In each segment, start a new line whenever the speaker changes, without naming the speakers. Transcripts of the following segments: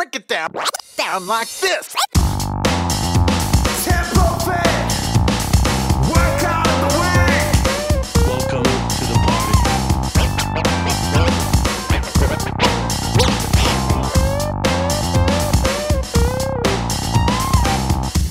Break it down, down like this.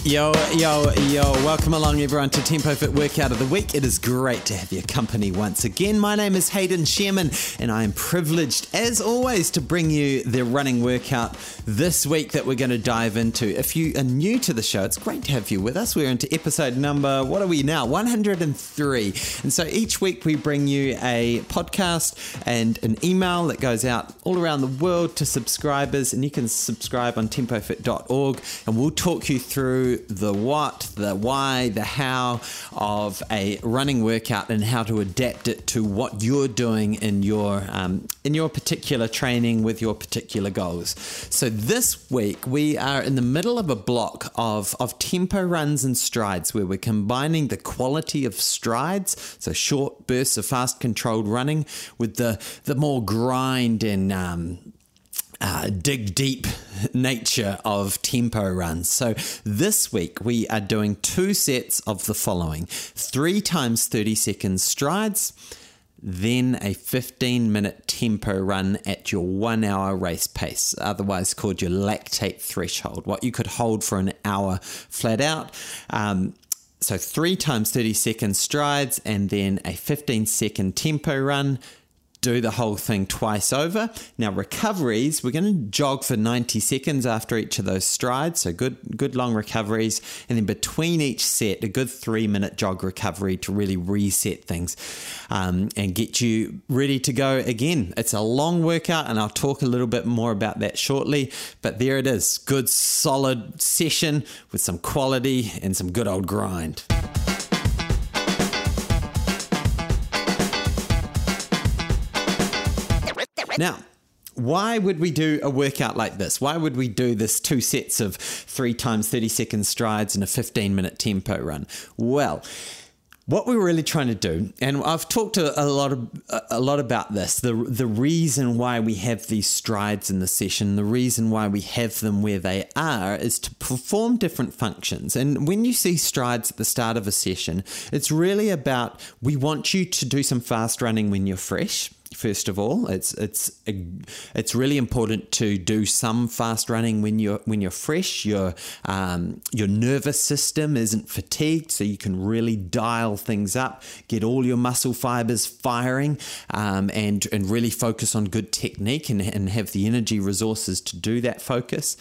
Yo, yo, yo, welcome along everyone to Tempo Fit Workout of the Week. It is great to have your company once again. My name is Hayden Shearman and I am privileged as always to bring you the running workout this week that we're going to dive into. If you are new to the show, it's great to have you with us. We're into episode number, what are we now? 103. And so each week we bring you a podcast and an email that goes out all around the world to subscribers and you can subscribe on tempofit.org and we'll talk you through the what, the why, the how of a running workout and how to adapt it to what you're doing in your um, in your particular training with your particular goals. So this week we are in the middle of a block of of tempo runs and strides where we're combining the quality of strides, so short bursts of fast controlled running, with the the more grind and um, uh, dig deep nature of tempo runs. So this week we are doing two sets of the following three times 30 seconds strides, then a 15 minute tempo run at your one hour race pace, otherwise called your lactate threshold, what you could hold for an hour flat out. Um, so three times 30 second strides and then a 15 second tempo run do the whole thing twice over. Now recoveries, we're going to jog for 90 seconds after each of those strides, so good good long recoveries, and then between each set, a good 3 minute jog recovery to really reset things um, and get you ready to go again. It's a long workout and I'll talk a little bit more about that shortly, but there it is. Good solid session with some quality and some good old grind. Now, why would we do a workout like this? Why would we do this two sets of three times 30 second strides and a 15 minute tempo run? Well, what we're really trying to do, and I've talked a, a lot of a lot about this, the the reason why we have these strides in the session, the reason why we have them where they are, is to perform different functions. And when you see strides at the start of a session, it's really about we want you to do some fast running when you're fresh first of all. It's it's it's really important to do some fast running when you're when you're fresh. Your um, your nervous system isn't fatigued, so you can really dial things up, get all your muscle fibers firing, um, and and really focus on good technique and, and have the energy resources to do that focus.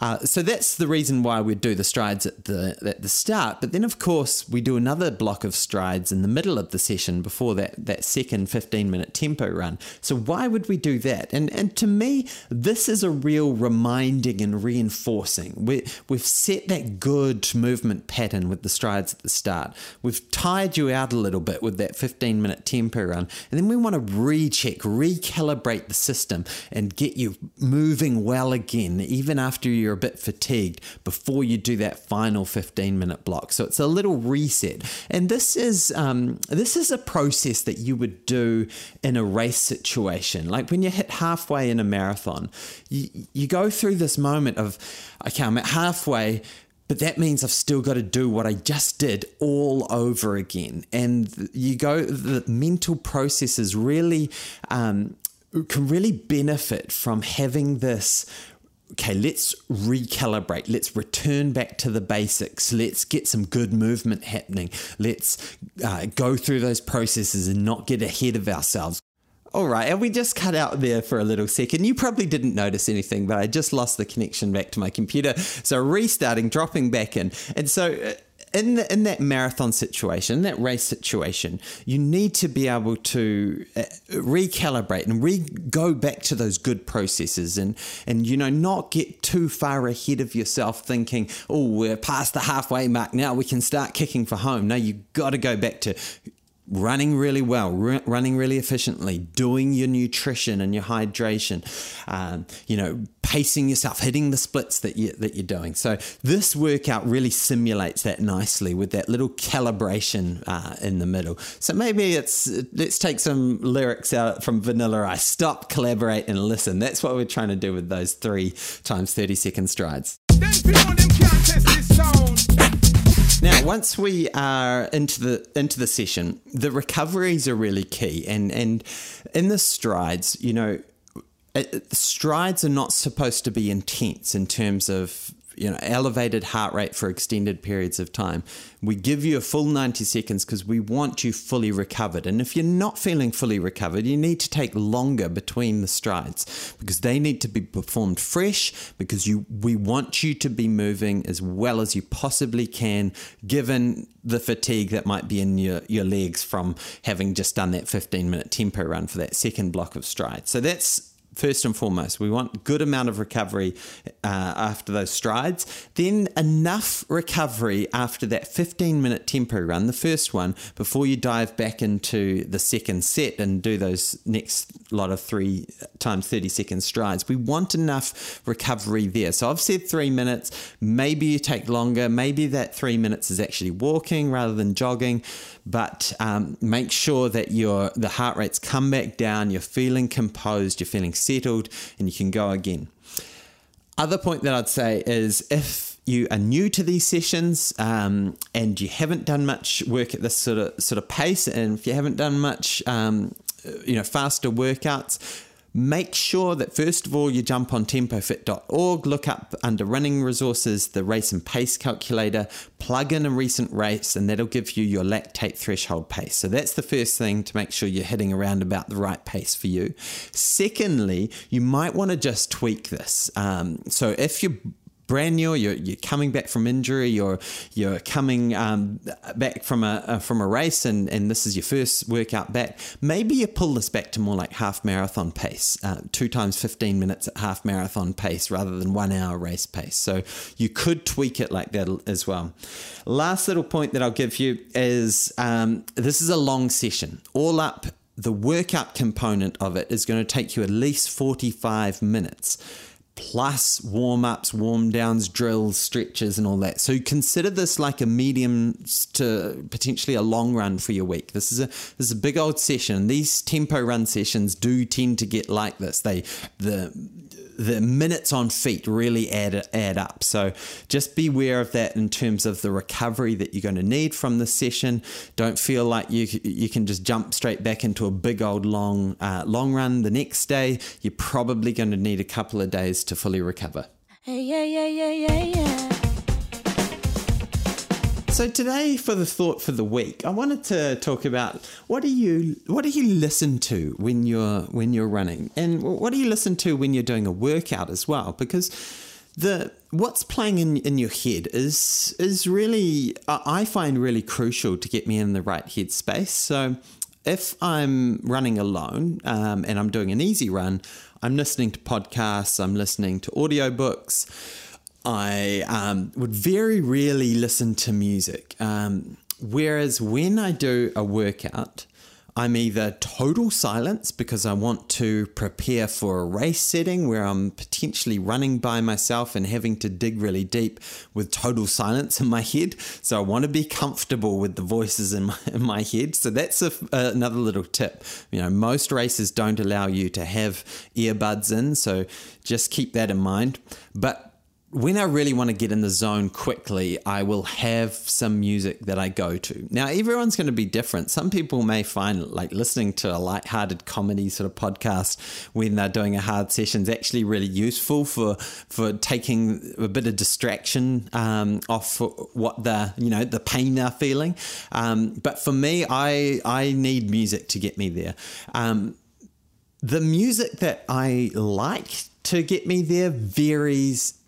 Uh, so that's the reason why we do the strides at the at the start. But then, of course, we do another block of strides in the middle of the session before that that second fifteen minute tempo run. So why would we do that? And and to me, this is a real reminding and reinforcing. We we've set that good movement pattern with the strides at the start. We've tired you out a little bit with that fifteen minute tempo run, and then we want to recheck, recalibrate the system, and get you moving well again, even after you're a bit fatigued before you do that final 15 minute block. So it's a little reset. And this is um, this is a process that you would do in a race situation. Like when you hit halfway in a marathon, you, you go through this moment of, okay, I'm at halfway but that means I've still got to do what I just did all over again. And you go, the mental processes really um, can really benefit from having this okay, let's recalibrate. Let's return back to the basics. Let's get some good movement happening. Let's uh, go through those processes and not get ahead of ourselves. All right, and we just cut out there for a little second. You probably didn't notice anything, but I just lost the connection back to my computer. So restarting, dropping back in. And so uh, in the, in that marathon situation, that race situation, you need to be able to uh, recalibrate and re go back to those good processes and and you know not get too far ahead of yourself thinking, oh, we're past the halfway mark now, we can start kicking for home. No, you've got to go back to running really well, ru- running really efficiently, doing your nutrition and your hydration, um, you know, pacing yourself, hitting the splits that you that you're doing. So this workout really simulates that nicely with that little calibration uh, in the middle. So maybe it's let's take some lyrics out from Vanilla Ice. Stop, collaborate, and listen. That's what we're trying to do with those three times thirty second strides. Once we are into the into the session, the recoveries are really key, and and in the strides, you know, it, strides are not supposed to be intense in terms of you know elevated heart rate for extended periods of time. We give you a full 90 seconds because we want you fully recovered. And if you're not feeling fully recovered, you need to take longer between the strides because they need to be performed fresh because you we want you to be moving as well as you possibly can given the fatigue that might be in your, your legs from having just done that 15 minute tempo run for that second block of strides. So that's first and foremost. We want good amount of recovery uh, after those strides, then enough recovery after that 15 minute tempo run, the first one, before you dive back into the second set and do those next lot of three times 30 second strides. We want enough recovery there. So I've said three minutes. Maybe you take longer. Maybe that three minutes is actually walking rather than jogging. But um, make sure that your the heart rates come back down. You're feeling composed. You're feeling settled, and you can go again. Other point that I'd say is if you are new to these sessions um, and you haven't done much work at this sort of sort of pace, and if you haven't done much, um, you know, faster workouts, make sure that first of all you jump on tempofit.org, look up under running resources the race and pace calculator, plug in a recent race, and that'll give you your lactate threshold pace. So that's the first thing to make sure you're hitting around about the right pace for you. Secondly, you might want to just tweak this. Um, so if you're brand new, you're, you're coming back from injury, you're you're coming um, back from a, a from a race, and, and this is your first workout back. Maybe you pull this back to more like half marathon pace, uh, two times fifteen minutes at half marathon pace rather than one hour race pace. So you could tweak it like that as well. Last little point that I'll give you is um, this is a long session. All up, the workout component of it is going to take you at least forty five minutes plus warm ups, warm downs, drills, stretches, and all that. So consider this like a medium to potentially a long run for your week. This is a this is a big old session. These tempo run sessions do tend to get like this. They the the minutes on feet really add add up. So just be aware of that in terms of the recovery that you're going to need from the session. Don't feel like you you can just jump straight back into a big old long uh, long run the next day. You're probably going to need a couple of days to fully recover.
Hey, yeah, yeah, yeah, yeah, yeah.
So today, for the thought for the week, I wanted to talk about what do you what do you listen to when you're when you're running, and what do you listen to when you're doing a workout as well, because the what's playing in, in your head is is really I find really crucial to get me in the right headspace. So if I'm running alone um, and I'm doing an easy run, I'm listening to podcasts, I'm listening to audiobooks. I um, would very rarely listen to music. Um, whereas when I do a workout, I'm either total silence because I want to prepare for a race setting where I'm potentially running by myself and having to dig really deep with total silence in my head. So I want to be comfortable with the voices in my, in my head. So that's a, another little tip. You know, most races don't allow you to have earbuds in. So just keep that in mind. But when I really want to get in the zone quickly, I will have some music that I go to. Now, everyone's going to be different. Some people may find like listening to a light-hearted comedy sort of podcast when they're doing a hard session is actually really useful for for taking a bit of distraction um, off what the you know the pain they're feeling. Um, but for me, I I need music to get me there. Um, the music that I like to get me there varies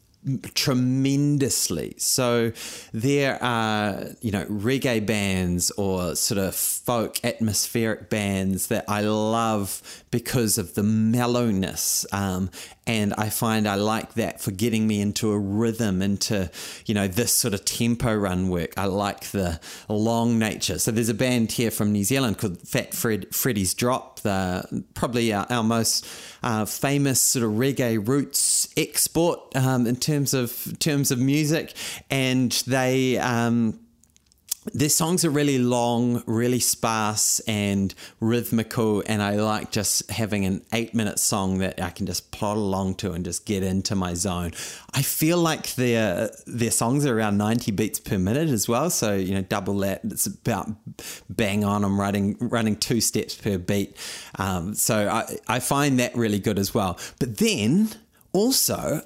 tremendously. So there are, you know, reggae bands or sort of folk atmospheric bands that I love because of the mellowness um, And I find I like that for getting me into a rhythm, into, you know, this sort of tempo run work. I like the long nature. So there's a band here from New Zealand called Fat Fred, Freddy's Drop, the, probably our, our most uh, famous sort of reggae roots export um, in terms of terms of music. And they, um, their songs are really long, really sparse and rhythmical, and I like just having an eight minute song that I can just plod along to and just get into my zone. I feel like their their songs are around 90 beats per minute as well, so you know, double that. It's about bang on. I'm running running two steps per beat, um, so I I find that really good as well. But then also,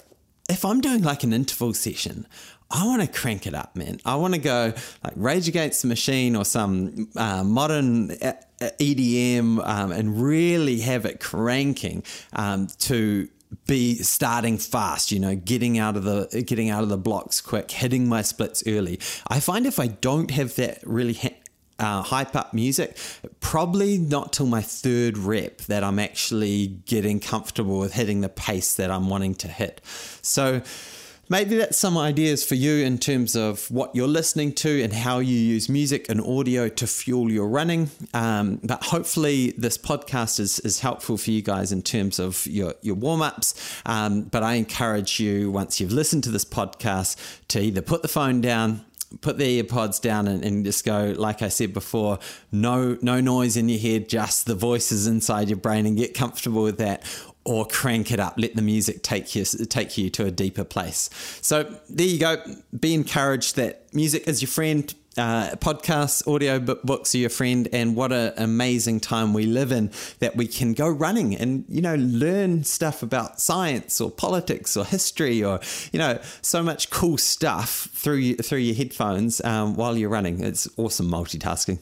if I'm doing like an interval session, I want to crank it up, man. I want to go like Rage Against the Machine or some uh, modern uh, EDM um, and really have it cranking um, to be starting fast you know getting out of the getting out of the blocks quick hitting my splits early i find if i don't have that really ha- uh, hype up music, probably not till my third rep that I'm actually getting comfortable with hitting the pace that I'm wanting to hit. So, Maybe that's some ideas for you in terms of what you're listening to and how you use music and audio to fuel your running. Um, but hopefully, this podcast is, is helpful for you guys in terms of your, your warm ups. Um, but I encourage you, once you've listened to this podcast, to either put the phone down put the earpods down and, and, just go like i said before no no noise in your head just the voices inside your brain and get comfortable with that or crank it up let the music take you take you to a deeper place so there you go be encouraged that music is your friend uh, podcasts, audio books are your friend, and what an amazing time we live in that we can go running and you know learn stuff about science or politics or history or you know so much cool stuff through through your headphones um, while you're running. It's awesome multitasking.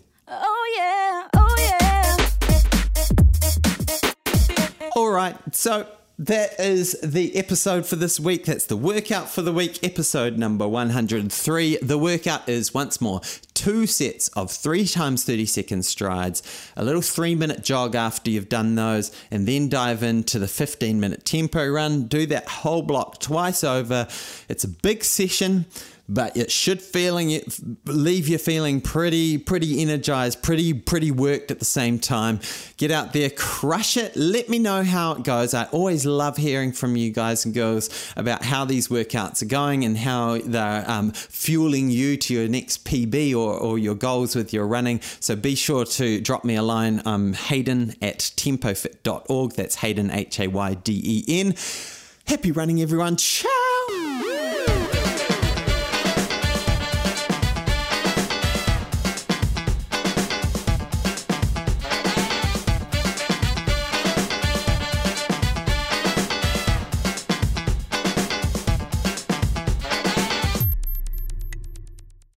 All right, so that is the episode for this week. That's the workout for the week, episode number 103. The workout is once more two sets of three times 30 second strides, a little three minute jog after you've done those, and then dive into the 15 minute tempo run. Do that whole block twice over. It's a big session but it should feeling it leave you feeling pretty pretty energized pretty pretty worked at the same time. Get out there crush it. Let me know how it goes. I always love hearing from you guys and girls about how these workouts are going and how they're um, fueling you to your next pb or, or your goals with your running. So be sure to drop me a line. I'm hayden at tempofit.org that's hayden h-a-y-d-e-n happy running everyone. Ciao